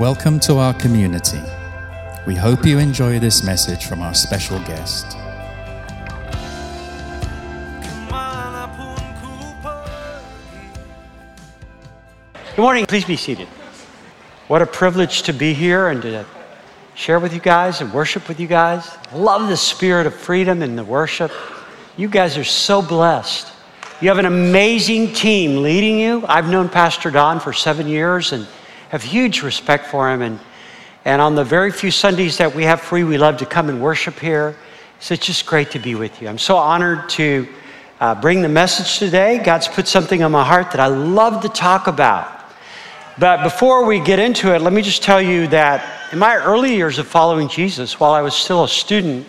Welcome to our community. We hope you enjoy this message from our special guest. Good morning. Please be seated. What a privilege to be here and to share with you guys and worship with you guys. Love the spirit of freedom in the worship. You guys are so blessed. You have an amazing team leading you. I've known Pastor Don for seven years and have huge respect for him. And, and on the very few Sundays that we have free, we love to come and worship here. So it's just great to be with you. I'm so honored to uh, bring the message today. God's put something on my heart that I love to talk about. But before we get into it, let me just tell you that in my early years of following Jesus, while I was still a student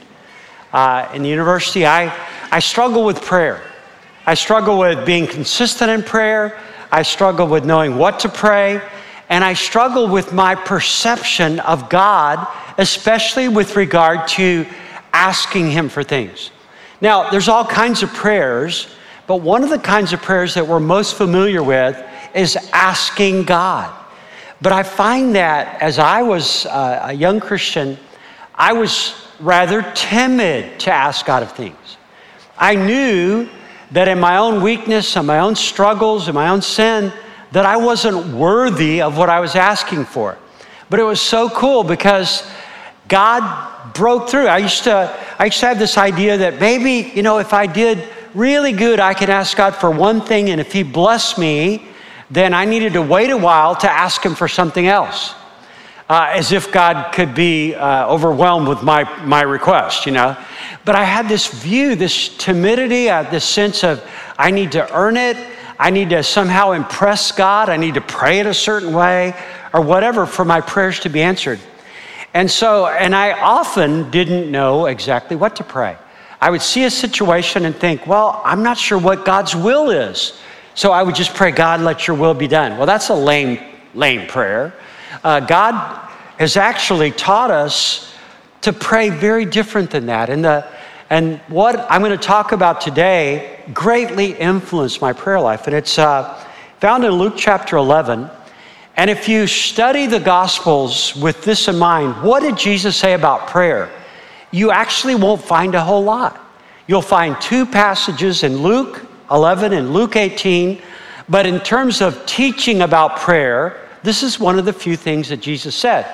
uh, in the university, I, I struggled with prayer. I struggled with being consistent in prayer. I struggled with knowing what to pray. And I struggle with my perception of God, especially with regard to asking Him for things. Now, there's all kinds of prayers, but one of the kinds of prayers that we're most familiar with is asking God. But I find that as I was uh, a young Christian, I was rather timid to ask God of things. I knew that in my own weakness and my own struggles and my own sin, that I wasn't worthy of what I was asking for. But it was so cool because God broke through. I used to, I used to have this idea that maybe, you know, if I did really good, I could ask God for one thing, and if He blessed me, then I needed to wait a while to ask Him for something else. Uh, as if God could be uh, overwhelmed with my, my request, you know. But I had this view, this timidity, uh, this sense of I need to earn it, I need to somehow impress God, I need to pray it a certain way, or whatever for my prayers to be answered. And so, and I often didn't know exactly what to pray. I would see a situation and think, well, I'm not sure what God's will is. So I would just pray, God, let your will be done. Well, that's a lame, lame prayer. Uh, God has actually taught us to pray very different than that. And, the, and what I'm going to talk about today greatly influenced my prayer life. And it's uh, found in Luke chapter 11. And if you study the Gospels with this in mind, what did Jesus say about prayer? You actually won't find a whole lot. You'll find two passages in Luke 11 and Luke 18. But in terms of teaching about prayer, this is one of the few things that Jesus said.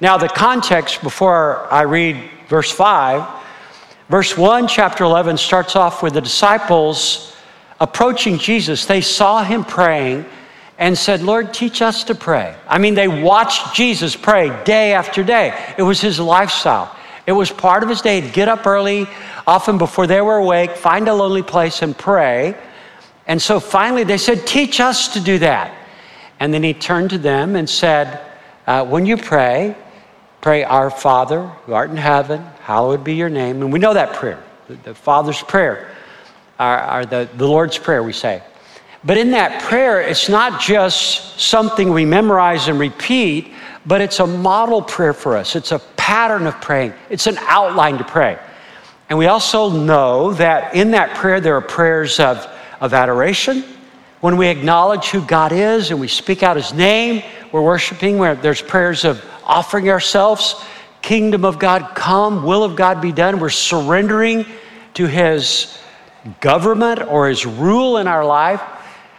Now, the context before I read verse 5, verse 1, chapter 11, starts off with the disciples approaching Jesus. They saw him praying and said, Lord, teach us to pray. I mean, they watched Jesus pray day after day. It was his lifestyle, it was part of his day. He'd get up early, often before they were awake, find a lonely place and pray. And so finally they said, Teach us to do that. And then he turned to them and said, uh, When you pray, pray, Our Father who art in heaven, hallowed be your name. And we know that prayer, the, the Father's prayer, or the, the Lord's prayer, we say. But in that prayer, it's not just something we memorize and repeat, but it's a model prayer for us. It's a pattern of praying, it's an outline to pray. And we also know that in that prayer, there are prayers of, of adoration. When we acknowledge who God is and we speak out his name, we're worshiping. Where there's prayers of offering ourselves, kingdom of God come, will of God be done. We're surrendering to his government or his rule in our life.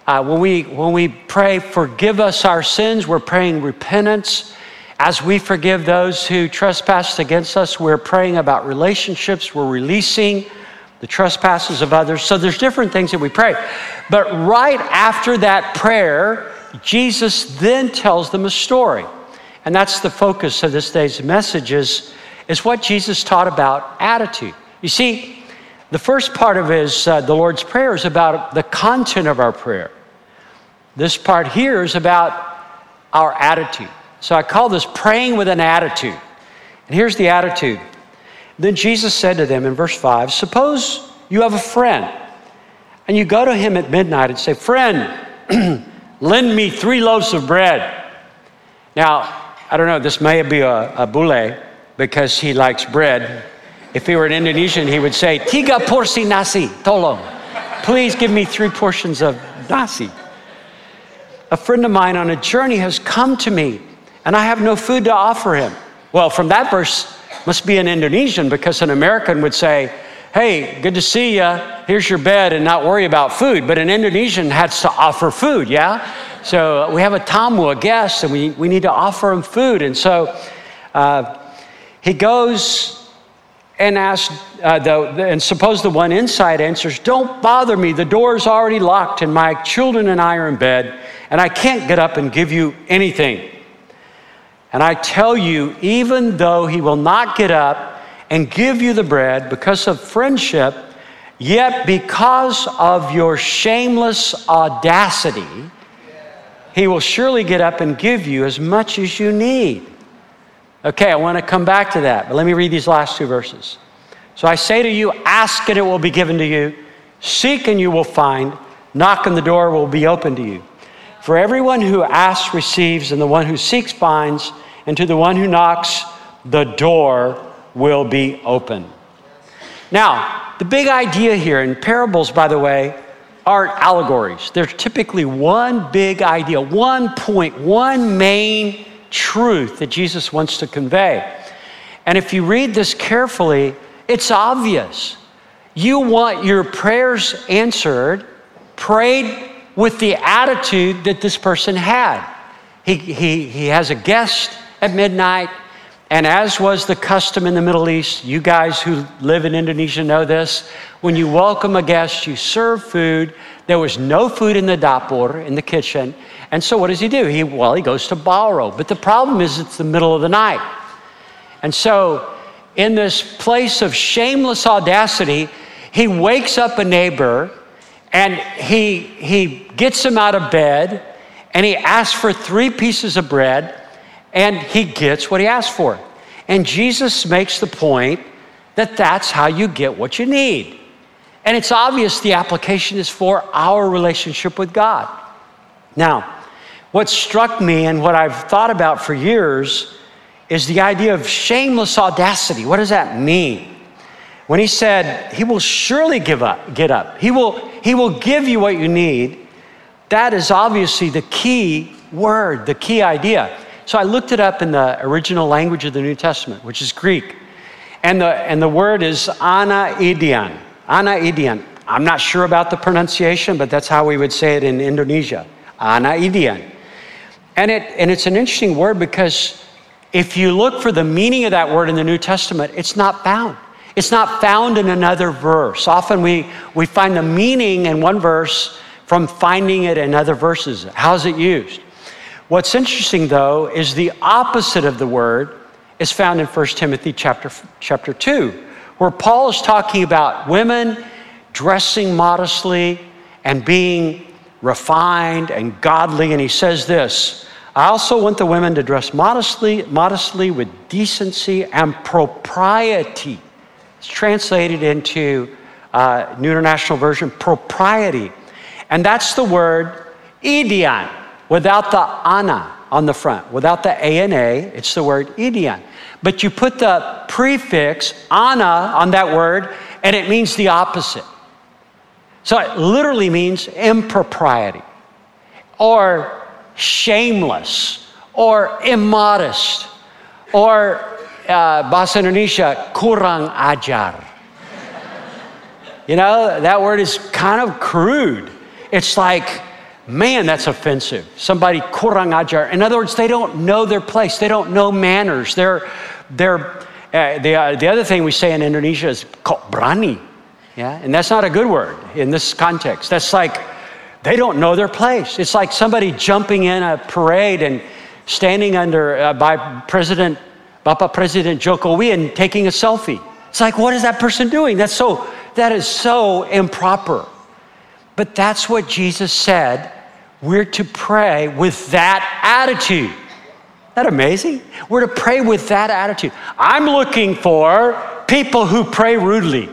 Uh, when, we, when we pray, forgive us our sins, we're praying repentance. As we forgive those who trespass against us, we're praying about relationships, we're releasing the trespasses of others. So there's different things that we pray. But right after that prayer, Jesus then tells them a story. And that's the focus of this day's message is, is what Jesus taught about attitude. You see, the first part of his, uh, the Lord's Prayer is about the content of our prayer. This part here is about our attitude. So I call this praying with an attitude. And here's the attitude. Then Jesus said to them in verse 5 Suppose you have a friend, and you go to him at midnight and say, Friend, lend me three loaves of bread. Now, I don't know, this may be a, a bule because he likes bread. If he were an Indonesian, he would say, Tiga porsi nasi, tolong. Please give me three portions of nasi. A friend of mine on a journey has come to me, and I have no food to offer him. Well, from that verse, must be an Indonesian because an American would say, Hey, good to see you. Here's your bed, and not worry about food. But an Indonesian has to offer food, yeah? So we have a tamu, a guest, and we, we need to offer him food. And so uh, he goes and asks, uh, the, and suppose the one inside answers, Don't bother me. The door's already locked, and my children and I are in bed, and I can't get up and give you anything. And I tell you, even though he will not get up and give you the bread because of friendship, yet because of your shameless audacity, he will surely get up and give you as much as you need. Okay, I want to come back to that, but let me read these last two verses. So I say to you, ask and it will be given to you, seek and you will find, knock and the door will be open to you. For everyone who asks receives, and the one who seeks finds, and to the one who knocks, the door will be open. Now, the big idea here in parables, by the way, aren't allegories. They're typically one big idea, one point, one main truth that Jesus wants to convey. And if you read this carefully, it's obvious. You want your prayers answered, prayed with the attitude that this person had. He, he, he has a guest at midnight, and as was the custom in the Middle East, you guys who live in Indonesia know this. When you welcome a guest, you serve food. There was no food in the dapur, in the kitchen. And so what does he do? He, well, he goes to borrow. But the problem is it's the middle of the night. And so in this place of shameless audacity, he wakes up a neighbor and he, he gets him out of bed and he asks for three pieces of bread and he gets what he asked for. And Jesus makes the point that that's how you get what you need. And it's obvious the application is for our relationship with God. Now, what struck me and what I've thought about for years is the idea of shameless audacity. What does that mean? When he said, He will surely give up, get up, He will, he will give you what you need, that is obviously the key word, the key idea. So I looked it up in the original language of the New Testament, which is Greek. And the, and the word is anaidian. Anaidian. I'm not sure about the pronunciation, but that's how we would say it in Indonesia. Anaidian. And, it, and it's an interesting word because if you look for the meaning of that word in the New Testament, it's not found. It's not found in another verse. Often we, we find the meaning in one verse from finding it in other verses. How's it used? What's interesting, though, is the opposite of the word is found in 1 Timothy chapter, chapter 2, where Paul is talking about women dressing modestly and being refined and godly. And he says this I also want the women to dress modestly, modestly with decency and propriety. It's translated into uh, New International Version, propriety. And that's the word idion, without the ana on the front. Without the a and a, it's the word idion. But you put the prefix ana on that word, and it means the opposite. So it literally means impropriety or shameless or immodest or uh, bahasa Indonesia kurang ajar. You know, that word is kind of crude. It's like, man, that's offensive. Somebody kurang ajar. In other words, they don't know their place. They don't know manners. They're, they're, uh, the, uh, the other thing we say in Indonesia is kok brani. Yeah, and that's not a good word in this context. That's like they don't know their place. It's like somebody jumping in a parade and standing under uh, by President Bapak President Jokowi and taking a selfie. It's like, what is that person doing? That's so that is so improper. But that's what Jesus said. We're to pray with that attitude. Isn't that amazing? We're to pray with that attitude. I'm looking for people who pray rudely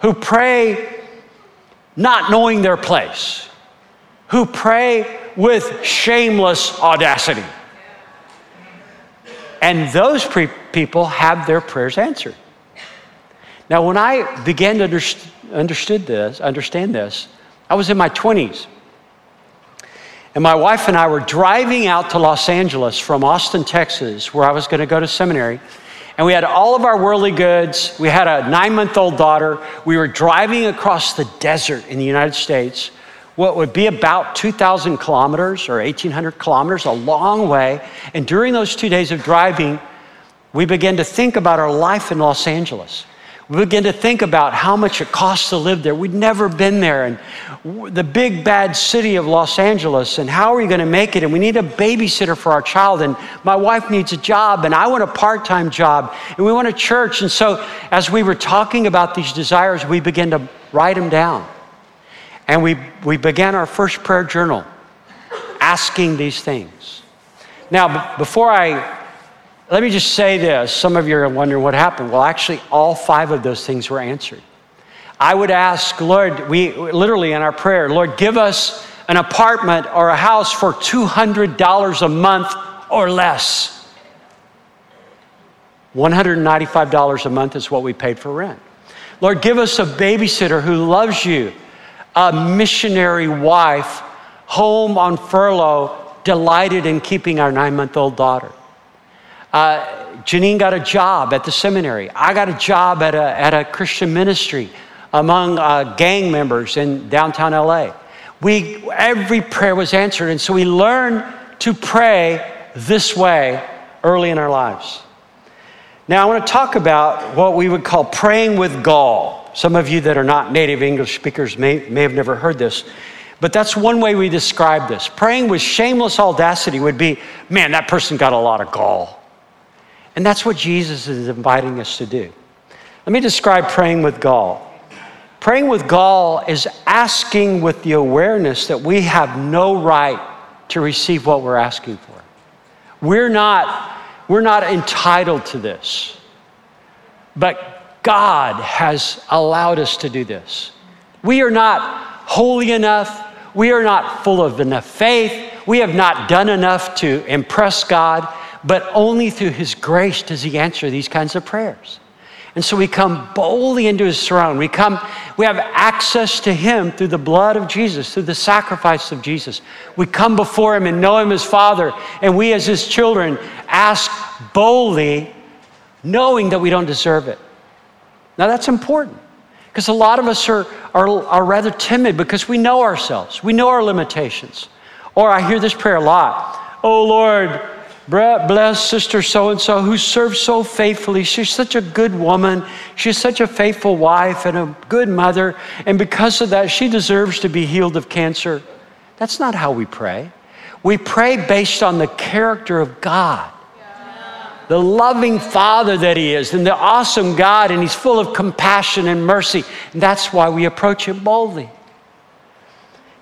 who pray not knowing their place, who pray with shameless audacity. And those pre- people have their prayers answered. Now, when I began to underst- understood this, understand this, I was in my 20s. And my wife and I were driving out to Los Angeles from Austin, Texas, where I was going to go to seminary. And we had all of our worldly goods. We had a nine month old daughter. We were driving across the desert in the United States, what would be about 2,000 kilometers or 1,800 kilometers, a long way. And during those two days of driving, we began to think about our life in Los Angeles. We began to think about how much it costs to live there. We'd never been there, and the big bad city of Los Angeles, and how are you going to make it? And we need a babysitter for our child, and my wife needs a job, and I want a part time job, and we want a church. And so, as we were talking about these desires, we began to write them down. And we, we began our first prayer journal asking these things. Now, before I let me just say this. Some of you are wondering what happened. Well, actually, all five of those things were answered. I would ask, Lord, we literally in our prayer, Lord, give us an apartment or a house for $200 a month or less. $195 a month is what we paid for rent. Lord, give us a babysitter who loves you, a missionary wife, home on furlough, delighted in keeping our nine month old daughter. Uh, Janine got a job at the seminary. I got a job at a, at a Christian ministry among uh, gang members in downtown LA. We, every prayer was answered, and so we learned to pray this way early in our lives. Now, I want to talk about what we would call praying with gall. Some of you that are not native English speakers may, may have never heard this, but that's one way we describe this. Praying with shameless audacity would be man, that person got a lot of gall. And that's what Jesus is inviting us to do. Let me describe praying with gall. Praying with gall is asking with the awareness that we have no right to receive what we're asking for. We're not, we're not entitled to this. But God has allowed us to do this. We are not holy enough. We are not full of enough faith. We have not done enough to impress God but only through His grace does He answer these kinds of prayers. And so we come boldly into His throne. We come, we have access to Him through the blood of Jesus, through the sacrifice of Jesus. We come before Him and know Him as Father, and we as His children ask boldly, knowing that we don't deserve it. Now that's important. Because a lot of us are, are, are rather timid because we know ourselves. We know our limitations. Or I hear this prayer a lot. Oh Lord, bless sister so and so who serves so faithfully. She's such a good woman. She's such a faithful wife and a good mother. And because of that, she deserves to be healed of cancer. That's not how we pray. We pray based on the character of God, the loving Father that He is, and the awesome God, and He's full of compassion and mercy. And that's why we approach Him boldly.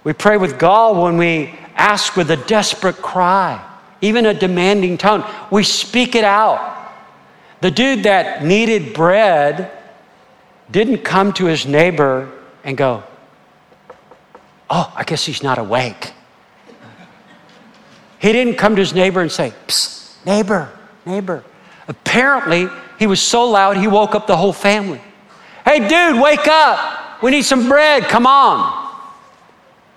We pray with gall when we ask with a desperate cry even a demanding tone. We speak it out. The dude that needed bread didn't come to his neighbor and go, Oh, I guess he's not awake. He didn't come to his neighbor and say, Psst, neighbor, neighbor. Apparently, he was so loud he woke up the whole family. Hey, dude, wake up. We need some bread. Come on.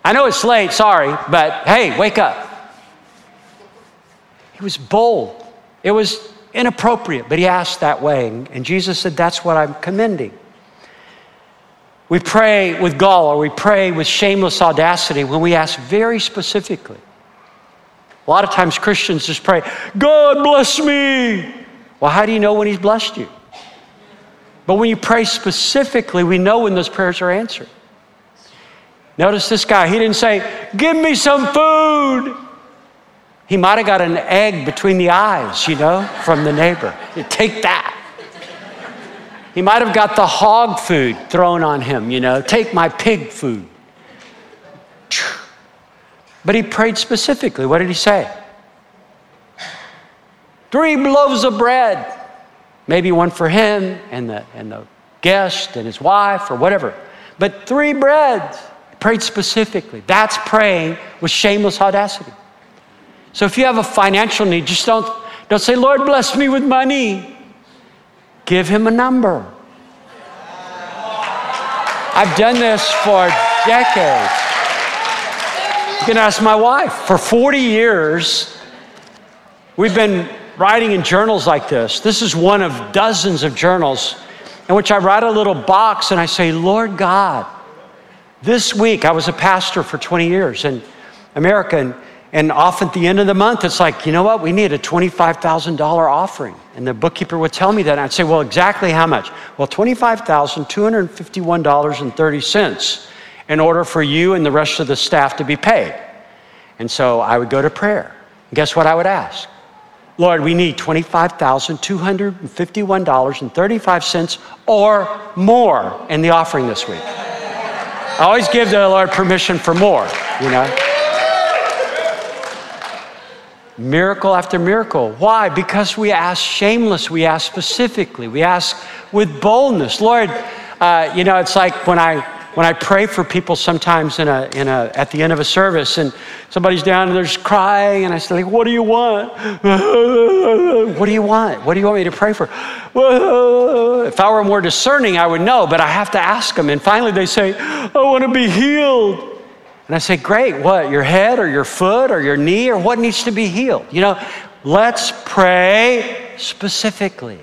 I know it's late, sorry, but hey, wake up. He was bold. It was inappropriate, but he asked that way. And Jesus said, That's what I'm commending. We pray with gall or we pray with shameless audacity when we ask very specifically. A lot of times Christians just pray, God bless me. Well, how do you know when He's blessed you? But when you pray specifically, we know when those prayers are answered. Notice this guy, he didn't say, Give me some food. He might have got an egg between the eyes, you know, from the neighbor. Take that. He might have got the hog food thrown on him, you know, take my pig food. But he prayed specifically. What did he say? Three loaves of bread. Maybe one for him and the, and the guest and his wife or whatever. But three breads. He prayed specifically. That's praying with shameless audacity. So if you have a financial need, just don't, don't say, Lord, bless me with money. Give him a number. I've done this for decades. You can ask my wife. For 40 years, we've been writing in journals like this. This is one of dozens of journals in which I write a little box and I say, Lord God, this week I was a pastor for 20 years in America, and, and often at the end of the month, it's like, you know what, we need a $25,000 offering. And the bookkeeper would tell me that, and I'd say, well, exactly how much? Well, $25,251.30 in order for you and the rest of the staff to be paid. And so I would go to prayer. And guess what I would ask? Lord, we need $25,251.35 or more in the offering this week. I always give the Lord permission for more, you know. Miracle after miracle. Why? Because we ask shameless, we ask specifically, we ask with boldness. Lord, uh, you know, it's like when I when I pray for people sometimes in a, in a, at the end of a service and somebody's down and they're just crying and I say, like, what do you want? what do you want? What do you want me to pray for? If I were more discerning, I would know, but I have to ask them. And finally they say, I want to be healed. And I say, great, what? Your head or your foot or your knee or what needs to be healed? You know, let's pray specifically.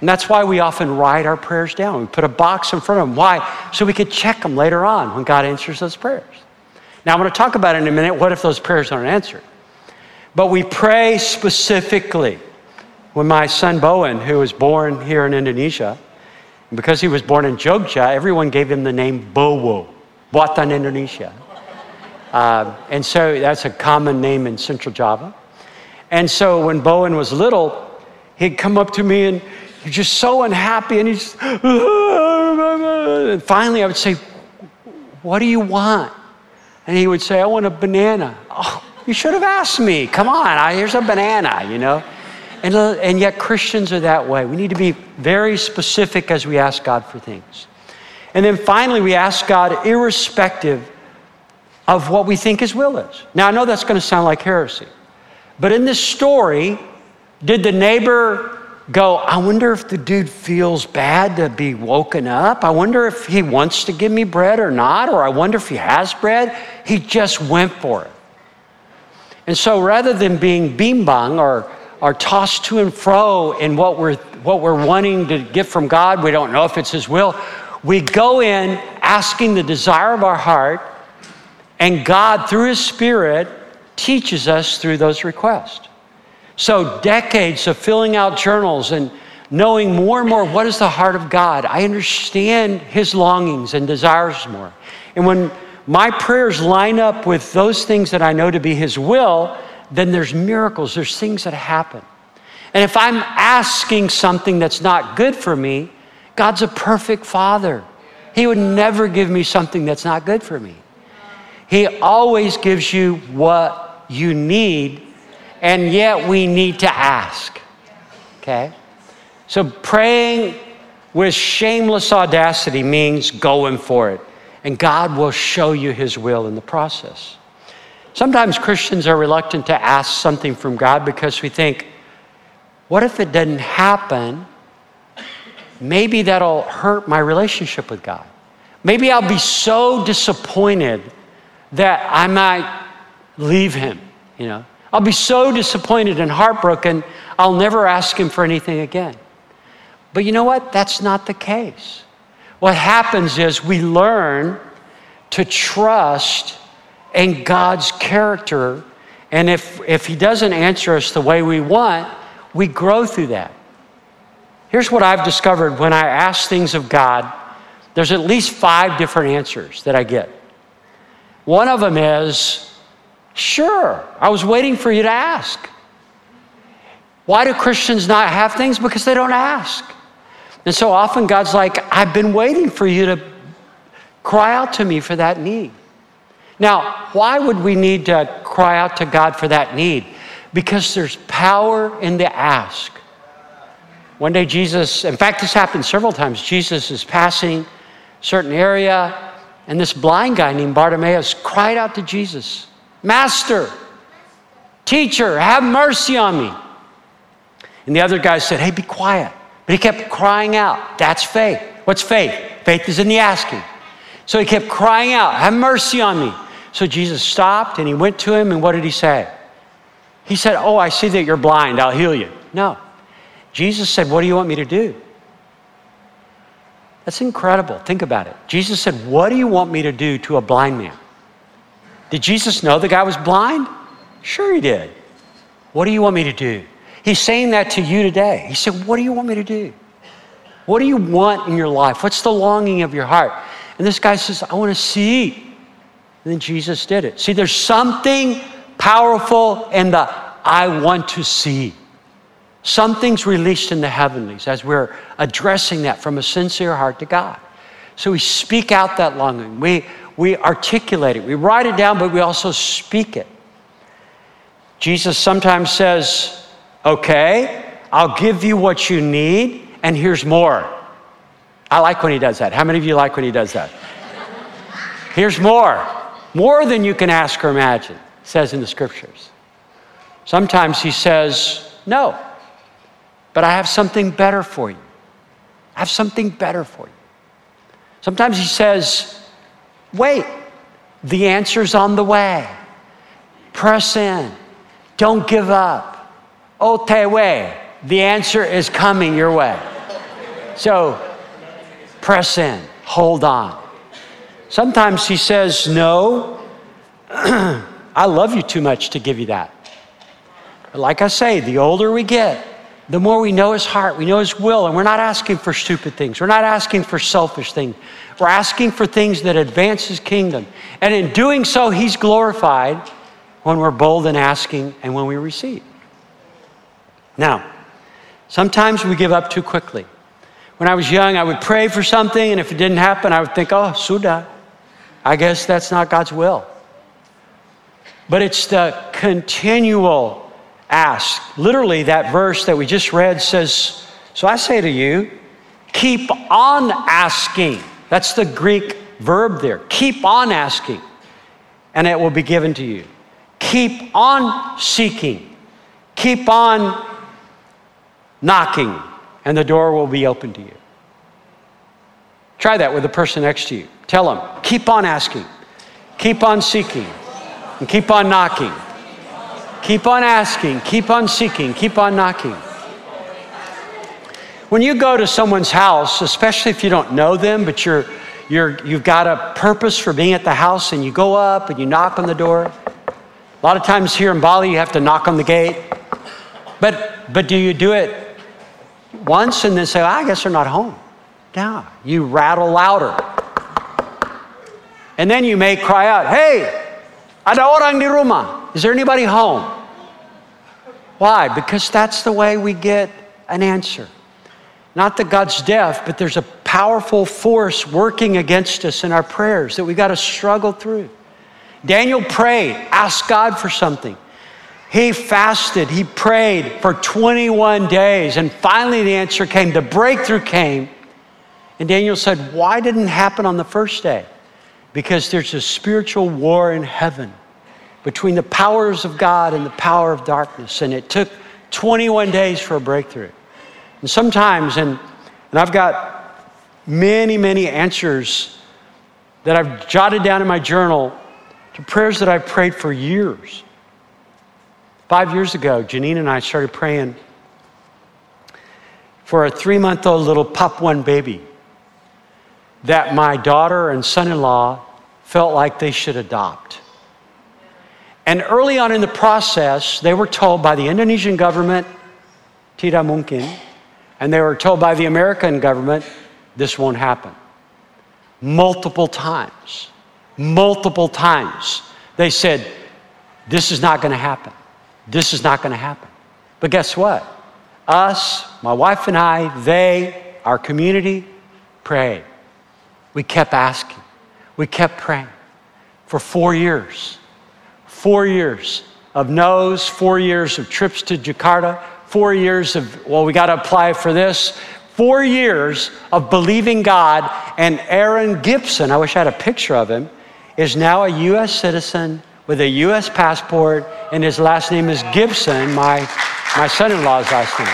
And that's why we often write our prayers down. We put a box in front of them. Why? So we could check them later on when God answers those prayers. Now, I'm going to talk about in a minute what if those prayers aren't answered. But we pray specifically. When my son Bowen, who was born here in Indonesia, because he was born in Jogja, everyone gave him the name Bowo, Buatan Indonesia. Uh, and so that's a common name in Central Java. And so when Bowen was little, he'd come up to me and you're just so unhappy. And he's, and finally I would say, What do you want? And he would say, I want a banana. Oh, you should have asked me. Come on, here's a banana, you know? And, uh, and yet Christians are that way. We need to be very specific as we ask God for things. And then finally, we ask God irrespective of what we think His will is. Now, I know that's going to sound like heresy, but in this story, did the neighbor go, I wonder if the dude feels bad to be woken up. I wonder if he wants to give me bread or not, or I wonder if he has bread. He just went for it. And so rather than being bimbang or, or tossed to and fro in what we're, what we're wanting to get from God, we don't know if it's His will, we go in asking the desire of our heart, and God, through His Spirit, teaches us through those requests. So, decades of filling out journals and knowing more and more what is the heart of God, I understand His longings and desires more. And when my prayers line up with those things that I know to be His will, then there's miracles, there's things that happen. And if I'm asking something that's not good for me, God's a perfect Father. He would never give me something that's not good for me. He always gives you what you need and yet we need to ask. Okay? So praying with shameless audacity means going for it, and God will show you His will in the process. Sometimes Christians are reluctant to ask something from God because we think, what if it doesn't happen? Maybe that'll hurt my relationship with God. Maybe I'll be so disappointed that I might leave Him, you know. I'll be so disappointed and heartbroken, I'll never ask him for anything again. But you know what? That's not the case. What happens is we learn to trust in God's character. And if, if He doesn't answer us the way we want, we grow through that. Here's what I've discovered when I ask things of God there's at least five different answers that I get. One of them is, Sure, I was waiting for you to ask. Why do Christians not have things? Because they don't ask. And so often God's like, I've been waiting for you to cry out to me for that need. Now, why would we need to cry out to God for that need? Because there's power in the ask. One day, Jesus, in fact, this happened several times. Jesus is passing a certain area, and this blind guy named Bartimaeus cried out to Jesus. Master, teacher, have mercy on me. And the other guy said, Hey, be quiet. But he kept crying out. That's faith. What's faith? Faith is in the asking. So he kept crying out, Have mercy on me. So Jesus stopped and he went to him, and what did he say? He said, Oh, I see that you're blind. I'll heal you. No. Jesus said, What do you want me to do? That's incredible. Think about it. Jesus said, What do you want me to do to a blind man? Did Jesus know the guy was blind? Sure, he did. What do you want me to do? He's saying that to you today. He said, What do you want me to do? What do you want in your life? What's the longing of your heart? And this guy says, I want to see. And then Jesus did it. See, there's something powerful in the I want to see. Something's released in the heavenlies as we're addressing that from a sincere heart to God. So we speak out that longing. We, we articulate it. We write it down, but we also speak it. Jesus sometimes says, Okay, I'll give you what you need, and here's more. I like when he does that. How many of you like when he does that? Here's more. More than you can ask or imagine, says in the scriptures. Sometimes he says, No, but I have something better for you. I have something better for you. Sometimes he says, Wait, the answer's on the way. Press in. Don't give up. Otewe, the answer is coming your way. So press in, hold on. Sometimes he says, No, I love you too much to give you that. But like I say, the older we get, the more we know his heart, we know his will, and we're not asking for stupid things. We're not asking for selfish things. We're asking for things that advance his kingdom. And in doing so, he's glorified when we're bold in asking and when we receive. Now, sometimes we give up too quickly. When I was young, I would pray for something, and if it didn't happen, I would think, oh, Suda, I guess that's not God's will. But it's the continual ask. Literally, that verse that we just read says, So I say to you, keep on asking. That's the Greek verb there. Keep on asking, and it will be given to you. Keep on seeking. Keep on knocking, and the door will be open to you. Try that with the person next to you. Tell them, keep on asking, keep on seeking, and keep on knocking. Keep on asking, keep on seeking, keep on knocking. When you go to someone's house, especially if you don't know them, but you're, you're, you've got a purpose for being at the house and you go up and you knock on the door, a lot of times here in Bali, you have to knock on the gate. But, but do you do it once and then say, I guess they're not home? No, you rattle louder. And then you may cry out, Hey, ada orang di rumah. Is there anybody home? Why? Because that's the way we get an answer. Not that God's deaf, but there's a powerful force working against us in our prayers that we got to struggle through. Daniel prayed, asked God for something. He fasted, he prayed for 21 days, and finally the answer came. The breakthrough came. And Daniel said, Why didn't it happen on the first day? Because there's a spiritual war in heaven between the powers of God and the power of darkness. And it took 21 days for a breakthrough. And sometimes, and, and I've got many, many answers that I've jotted down in my journal to prayers that I've prayed for years. Five years ago, Janine and I started praying for a three month old little Papuan baby that my daughter and son in law felt like they should adopt. And early on in the process, they were told by the Indonesian government, tidak mungkin, and they were told by the American government, this won't happen. Multiple times, multiple times, they said, this is not going to happen. This is not going to happen. But guess what? Us, my wife and I, they, our community, prayed. We kept asking. We kept praying for four years. Four years of no's, four years of trips to Jakarta, four years of, well, we got to apply for this. Four years of believing God. And Aaron Gibson, I wish I had a picture of him, is now a U.S. citizen with a U.S. passport, and his last name is Gibson, my, my son in law's last name.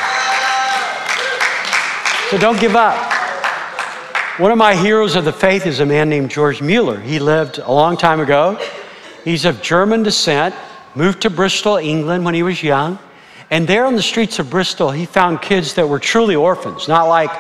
So don't give up. One of my heroes of the faith is a man named George Mueller. He lived a long time ago He's of German descent, moved to Bristol, England when he was young. And there on the streets of Bristol, he found kids that were truly orphans, not like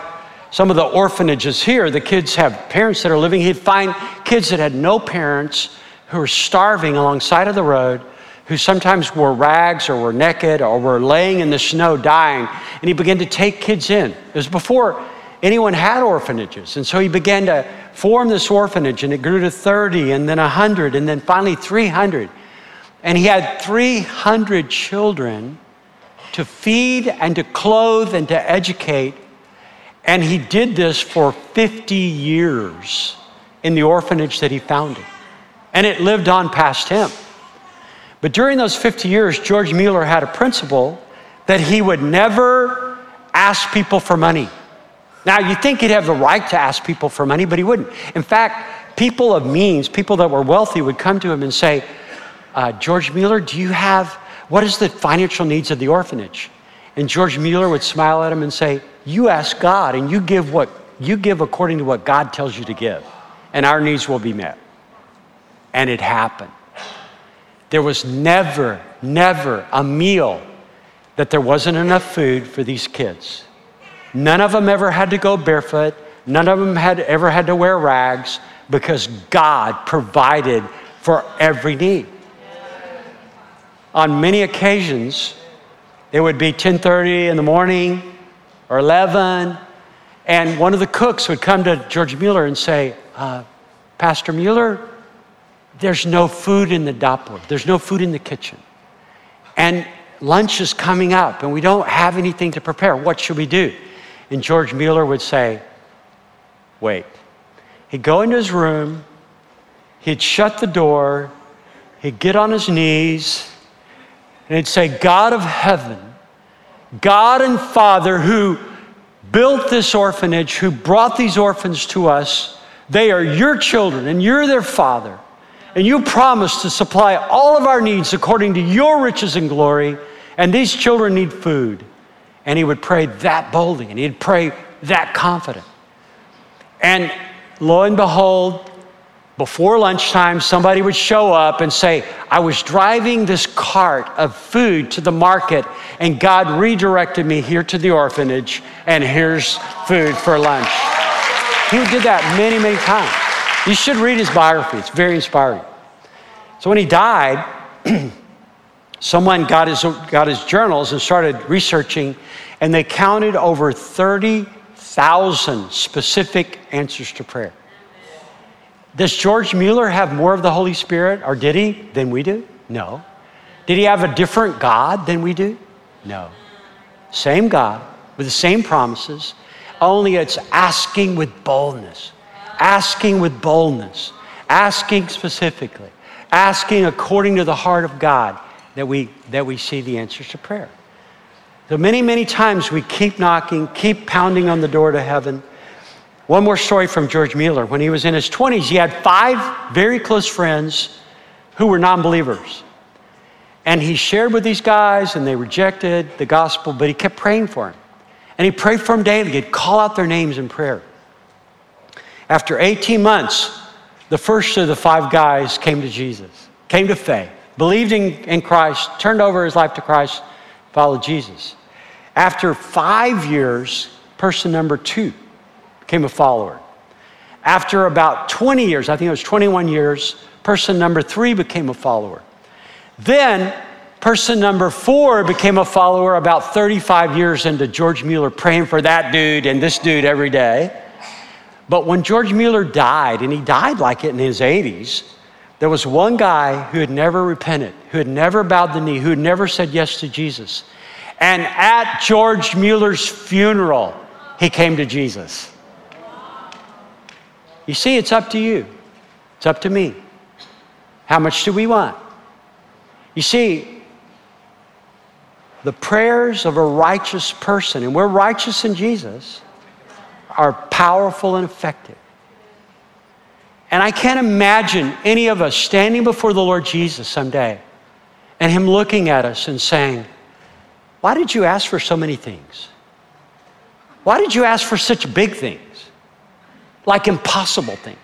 some of the orphanages here. The kids have parents that are living. He'd find kids that had no parents who were starving alongside of the road, who sometimes wore rags or were naked or were laying in the snow dying. And he began to take kids in. It was before anyone had orphanages. And so he began to form this orphanage, and it grew to 30, and then 100, and then finally 300. And he had 300 children to feed and to clothe and to educate. And he did this for 50 years in the orphanage that he founded. And it lived on past him. But during those 50 years, George Mueller had a principle that he would never ask people for money. Now, you think he'd have the right to ask people for money, but he wouldn't. In fact, people of means, people that were wealthy, would come to him and say, uh, George Mueller, do you have, what is the financial needs of the orphanage? And George Mueller would smile at him and say, You ask God, and you give what you give according to what God tells you to give, and our needs will be met. And it happened. There was never, never a meal that there wasn't enough food for these kids. None of them ever had to go barefoot. None of them had ever had to wear rags because God provided for every need. On many occasions, it would be 10:30 in the morning or 11, and one of the cooks would come to George Mueller and say, uh, "Pastor Mueller, there's no food in the dapur. There's no food in the kitchen. And lunch is coming up and we don't have anything to prepare. What should we do? And George Mueller would say, Wait. He'd go into his room, he'd shut the door, he'd get on his knees, and he'd say, God of heaven, God and Father who built this orphanage, who brought these orphans to us, they are your children and you're their father. And you promised to supply all of our needs according to your riches and glory. And these children need food. And he would pray that boldly and he'd pray that confident. And lo and behold, before lunchtime, somebody would show up and say, I was driving this cart of food to the market, and God redirected me here to the orphanage, and here's food for lunch. He did that many, many times. You should read his biography, it's very inspiring. So when he died, someone got his, got his journals and started researching, and they counted over 30,000 specific answers to prayer. Does George Mueller have more of the Holy Spirit, or did he, than we do? No. Did he have a different God than we do? No. Same God with the same promises, only it's asking with boldness, asking with boldness, asking specifically asking according to the heart of God that we, that we see the answers to prayer. So many, many times we keep knocking, keep pounding on the door to heaven. One more story from George Mueller. When he was in his 20s, he had five very close friends who were non believers. And he shared with these guys, and they rejected the gospel, but he kept praying for them. And he prayed for them daily. He'd call out their names in prayer. After 18 months, the first of the five guys came to Jesus, came to faith, believed in, in Christ, turned over his life to Christ, followed Jesus. After five years, person number two became a follower. After about 20 years, I think it was 21 years, person number three became a follower. Then, person number four became a follower about 35 years into George Mueller praying for that dude and this dude every day. But when George Mueller died, and he died like it in his 80s, there was one guy who had never repented, who had never bowed the knee, who had never said yes to Jesus. And at George Mueller's funeral, he came to Jesus. You see, it's up to you. It's up to me. How much do we want? You see, the prayers of a righteous person, and we're righteous in Jesus, are powerful and effective. And I can't imagine any of us standing before the Lord Jesus someday and Him looking at us and saying, Why did you ask for so many things? Why did you ask for such big things? Like impossible things.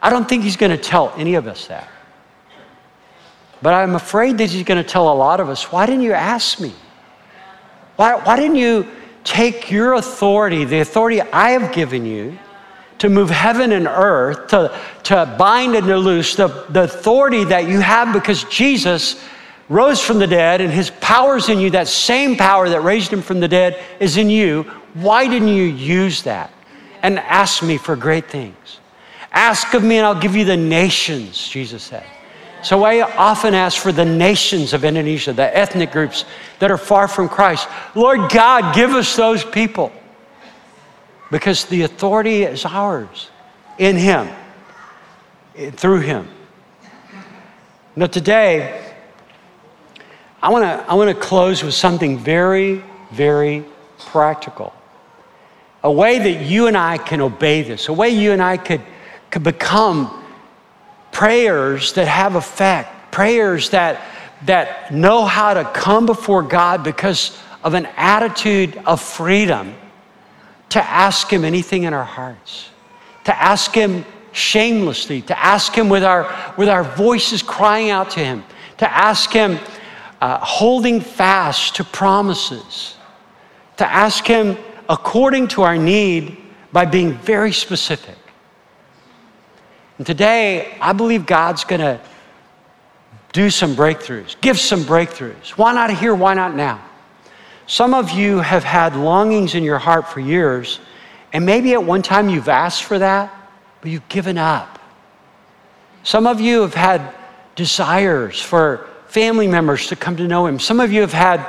I don't think He's going to tell any of us that. But I'm afraid that he's going to tell a lot of us, why didn't you ask me? Why, why didn't you take your authority, the authority I have given you, to move heaven and earth, to, to bind and to loose, the, the authority that you have because Jesus rose from the dead and his power's in you, that same power that raised him from the dead is in you. Why didn't you use that? And ask me for great things. Ask of me and I'll give you the nations, Jesus said. So I often ask for the nations of Indonesia, the ethnic groups that are far from Christ. Lord God, give us those people because the authority is ours in Him, through Him. Now, today, I want to I wanna close with something very, very practical. A way that you and I can obey this, a way you and I could, could become prayers that have effect, prayers that, that know how to come before God because of an attitude of freedom to ask Him anything in our hearts, to ask Him shamelessly, to ask Him with our, with our voices crying out to Him, to ask Him uh, holding fast to promises, to ask Him according to our need by being very specific. And today, I believe God's going to do some breakthroughs, give some breakthroughs. Why not here? Why not now? Some of you have had longings in your heart for years, and maybe at one time you've asked for that, but you've given up. Some of you have had desires for family members to come to know Him. Some of you have had,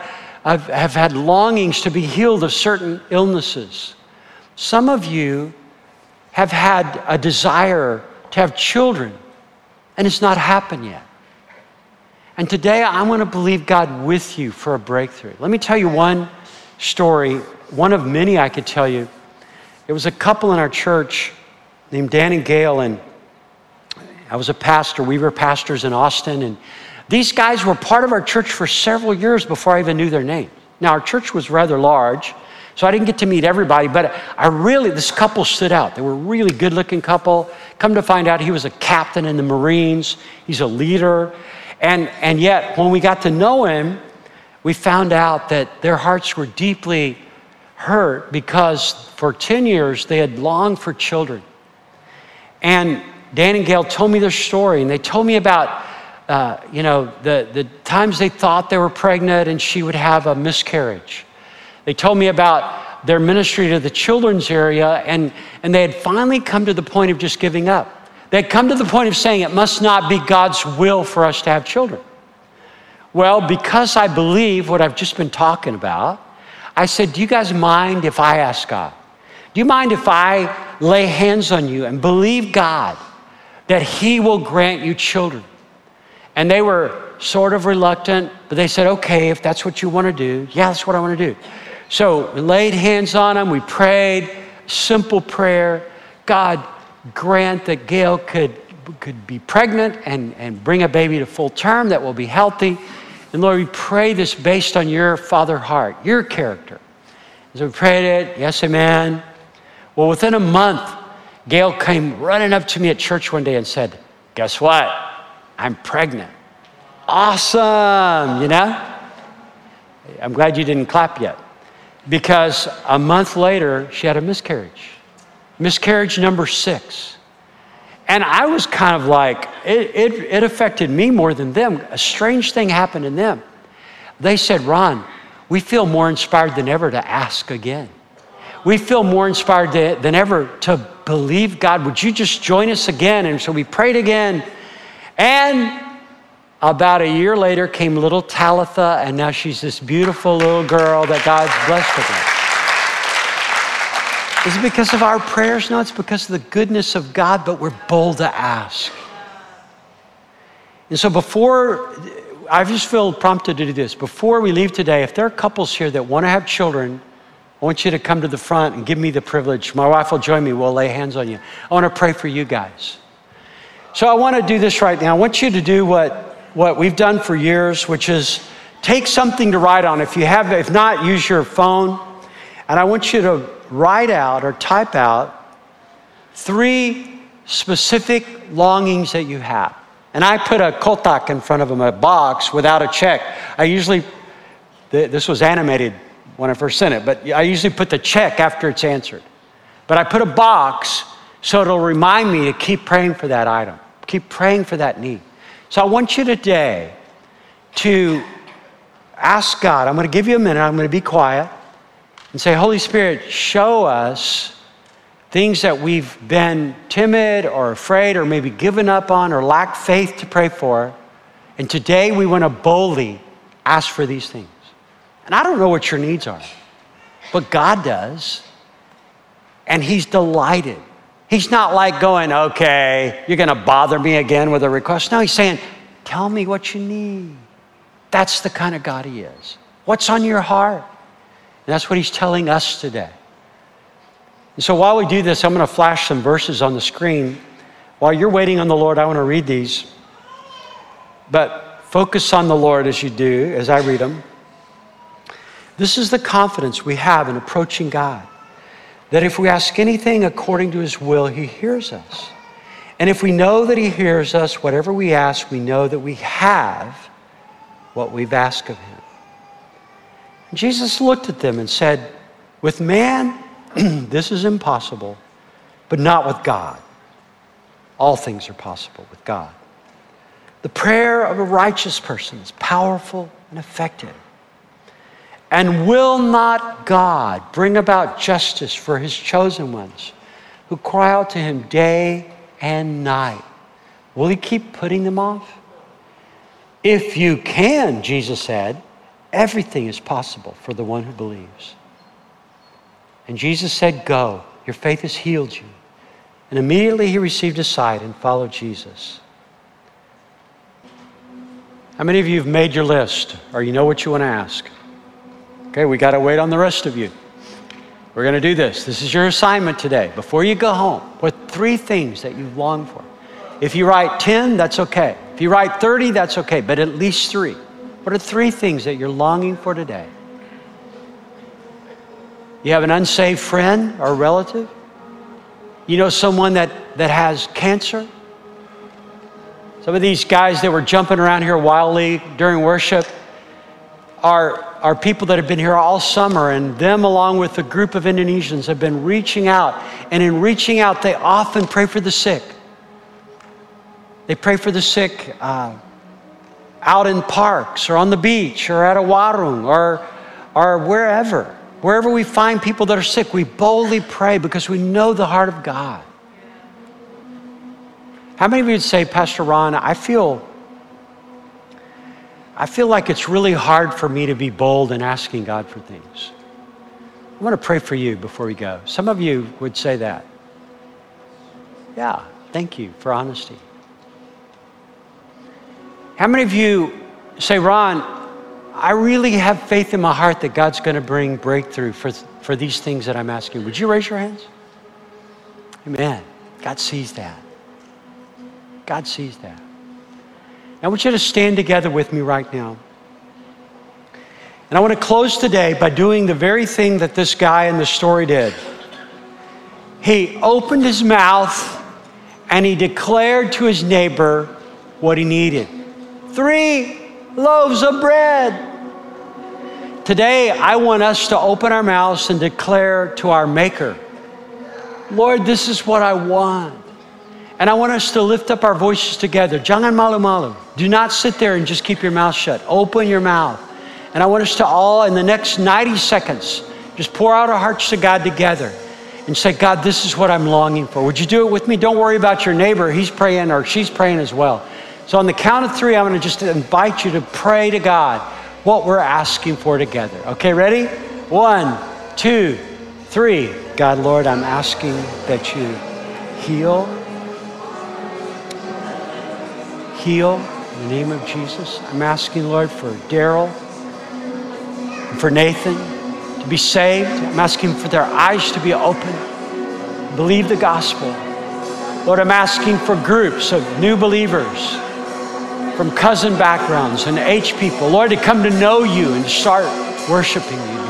have, had longings to be healed of certain illnesses. Some of you have had a desire to have children, and it's not happened yet. And today I want to believe God with you for a breakthrough. Let me tell you one story, one of many I could tell you. It was a couple in our church named Dan and Gail, and I was a pastor. We were pastors in Austin, and these guys were part of our church for several years before I even knew their name. Now, our church was rather large, so I didn't get to meet everybody, but I really, this couple stood out. They were a really good looking couple. Come to find out, he was a captain in the Marines, he's a leader. And, and yet, when we got to know him, we found out that their hearts were deeply hurt because for 10 years they had longed for children. And Dan and Gail told me their story, and they told me about, uh, you know, the, the times they thought they were pregnant and she would have a miscarriage. They told me about their ministry to the children's area, and, and they had finally come to the point of just giving up. They come to the point of saying it must not be God's will for us to have children. Well, because I believe what I've just been talking about, I said, Do you guys mind if I ask God? Do you mind if I lay hands on you and believe God that He will grant you children? And they were sort of reluctant, but they said, Okay, if that's what you want to do, yeah, that's what I want to do. So we laid hands on them, we prayed, simple prayer. God, grant that Gail could, could be pregnant and, and bring a baby to full term that will be healthy. And Lord, we pray this based on your father heart, your character. So we prayed it, yes, amen. Well, within a month, Gail came running up to me at church one day and said, Guess what? I'm pregnant. Awesome, you know? I'm glad you didn't clap yet. Because a month later, she had a miscarriage miscarriage number six. And I was kind of like, it, it, it, affected me more than them. A strange thing happened in them. They said, Ron, we feel more inspired than ever to ask again. We feel more inspired to, than ever to believe God. Would you just join us again? And so we prayed again. And about a year later came little Talitha, and now she's this beautiful little girl that God's blessed with. Is it because of our prayers? No, it's because of the goodness of God, but we're bold to ask. And so before, I just feel prompted to do this. Before we leave today, if there are couples here that want to have children, I want you to come to the front and give me the privilege. My wife will join me. We'll lay hands on you. I want to pray for you guys. So I want to do this right now. I want you to do what, what we've done for years, which is take something to write on. If you have, if not, use your phone. And I want you to write out or type out three specific longings that you have. and I put a kotak in front of them, a box without a check, I usually, this was animated when I first sent it, but I usually put the check after it's answered. But I put a box so it'll remind me to keep praying for that item, keep praying for that need. So I want you today to ask God, I'm going to give you a minute, I'm going to be quiet, and say, Holy Spirit, show us things that we've been timid or afraid or maybe given up on or lack faith to pray for. And today we want to boldly ask for these things. And I don't know what your needs are, but God does. And He's delighted. He's not like going, okay, you're going to bother me again with a request. No, He's saying, tell me what you need. That's the kind of God He is. What's on your heart? And that's what He's telling us today. And so while we do this, I'm going to flash some verses on the screen. While you're waiting on the Lord, I want to read these. But focus on the Lord as you do, as I read them. This is the confidence we have in approaching God that if we ask anything according to His will, He hears us. And if we know that He hears us, whatever we ask, we know that we have what we've asked of Him. Jesus looked at them and said, With man, this is impossible, but not with God. All things are possible with God. The prayer of a righteous person is powerful and effective. And will not God bring about justice for his chosen ones who cry out to him day and night? Will he keep putting them off? If you can, Jesus said, everything is possible for the one who believes. And Jesus said, Go, your faith has healed you. And immediately he received a sight and followed Jesus. How many of you have made your list or you know what you want to ask? Okay, we got to wait on the rest of you. We're going to do this. This is your assignment today. Before you go home, what three things that you long for? If you write 10, that's okay. If you write 30, that's okay, but at least three. What are three things that you're longing for today? You have an unsaved friend or relative? You know someone that, that has cancer? Some of these guys that were jumping around here wildly during worship are, are people that have been here all summer, and them, along with a group of Indonesians, have been reaching out. And in reaching out, they often pray for the sick. They pray for the sick uh, out in parks or on the beach or at a warung or, or wherever. Wherever we find people that are sick, we boldly pray because we know the heart of God. How many of you would say, Pastor Ron, I feel, I feel like it's really hard for me to be bold in asking God for things? I want to pray for you before we go. Some of you would say that. Yeah, thank you for honesty. How many of you say, Ron, I really have faith in my heart that God's going to bring breakthrough for, for these things that I'm asking. Would you raise your hands? Amen. God sees that. God sees that. I want you to stand together with me right now. And I want to close today by doing the very thing that this guy in the story did. He opened his mouth and he declared to his neighbor what he needed three loaves of bread. Today, I want us to open our mouths and declare to our Maker, Lord, this is what I want. And I want us to lift up our voices together. Jangan malu-malu. Do not sit there and just keep your mouth shut. Open your mouth. And I want us to all, in the next 90 seconds, just pour out our hearts to God together and say, God, this is what I'm longing for. Would you do it with me? Don't worry about your neighbor. He's praying or she's praying as well. So, on the count of three, I'm going to just invite you to pray to God what we're asking for together. Okay, ready? One, two, three. God, Lord, I'm asking that you heal. Heal in the name of Jesus. I'm asking, Lord, for Daryl and for Nathan to be saved. I'm asking for their eyes to be open, believe the gospel. Lord, I'm asking for groups of new believers from cousin backgrounds and H people, Lord, to come to know you and start worshiping you.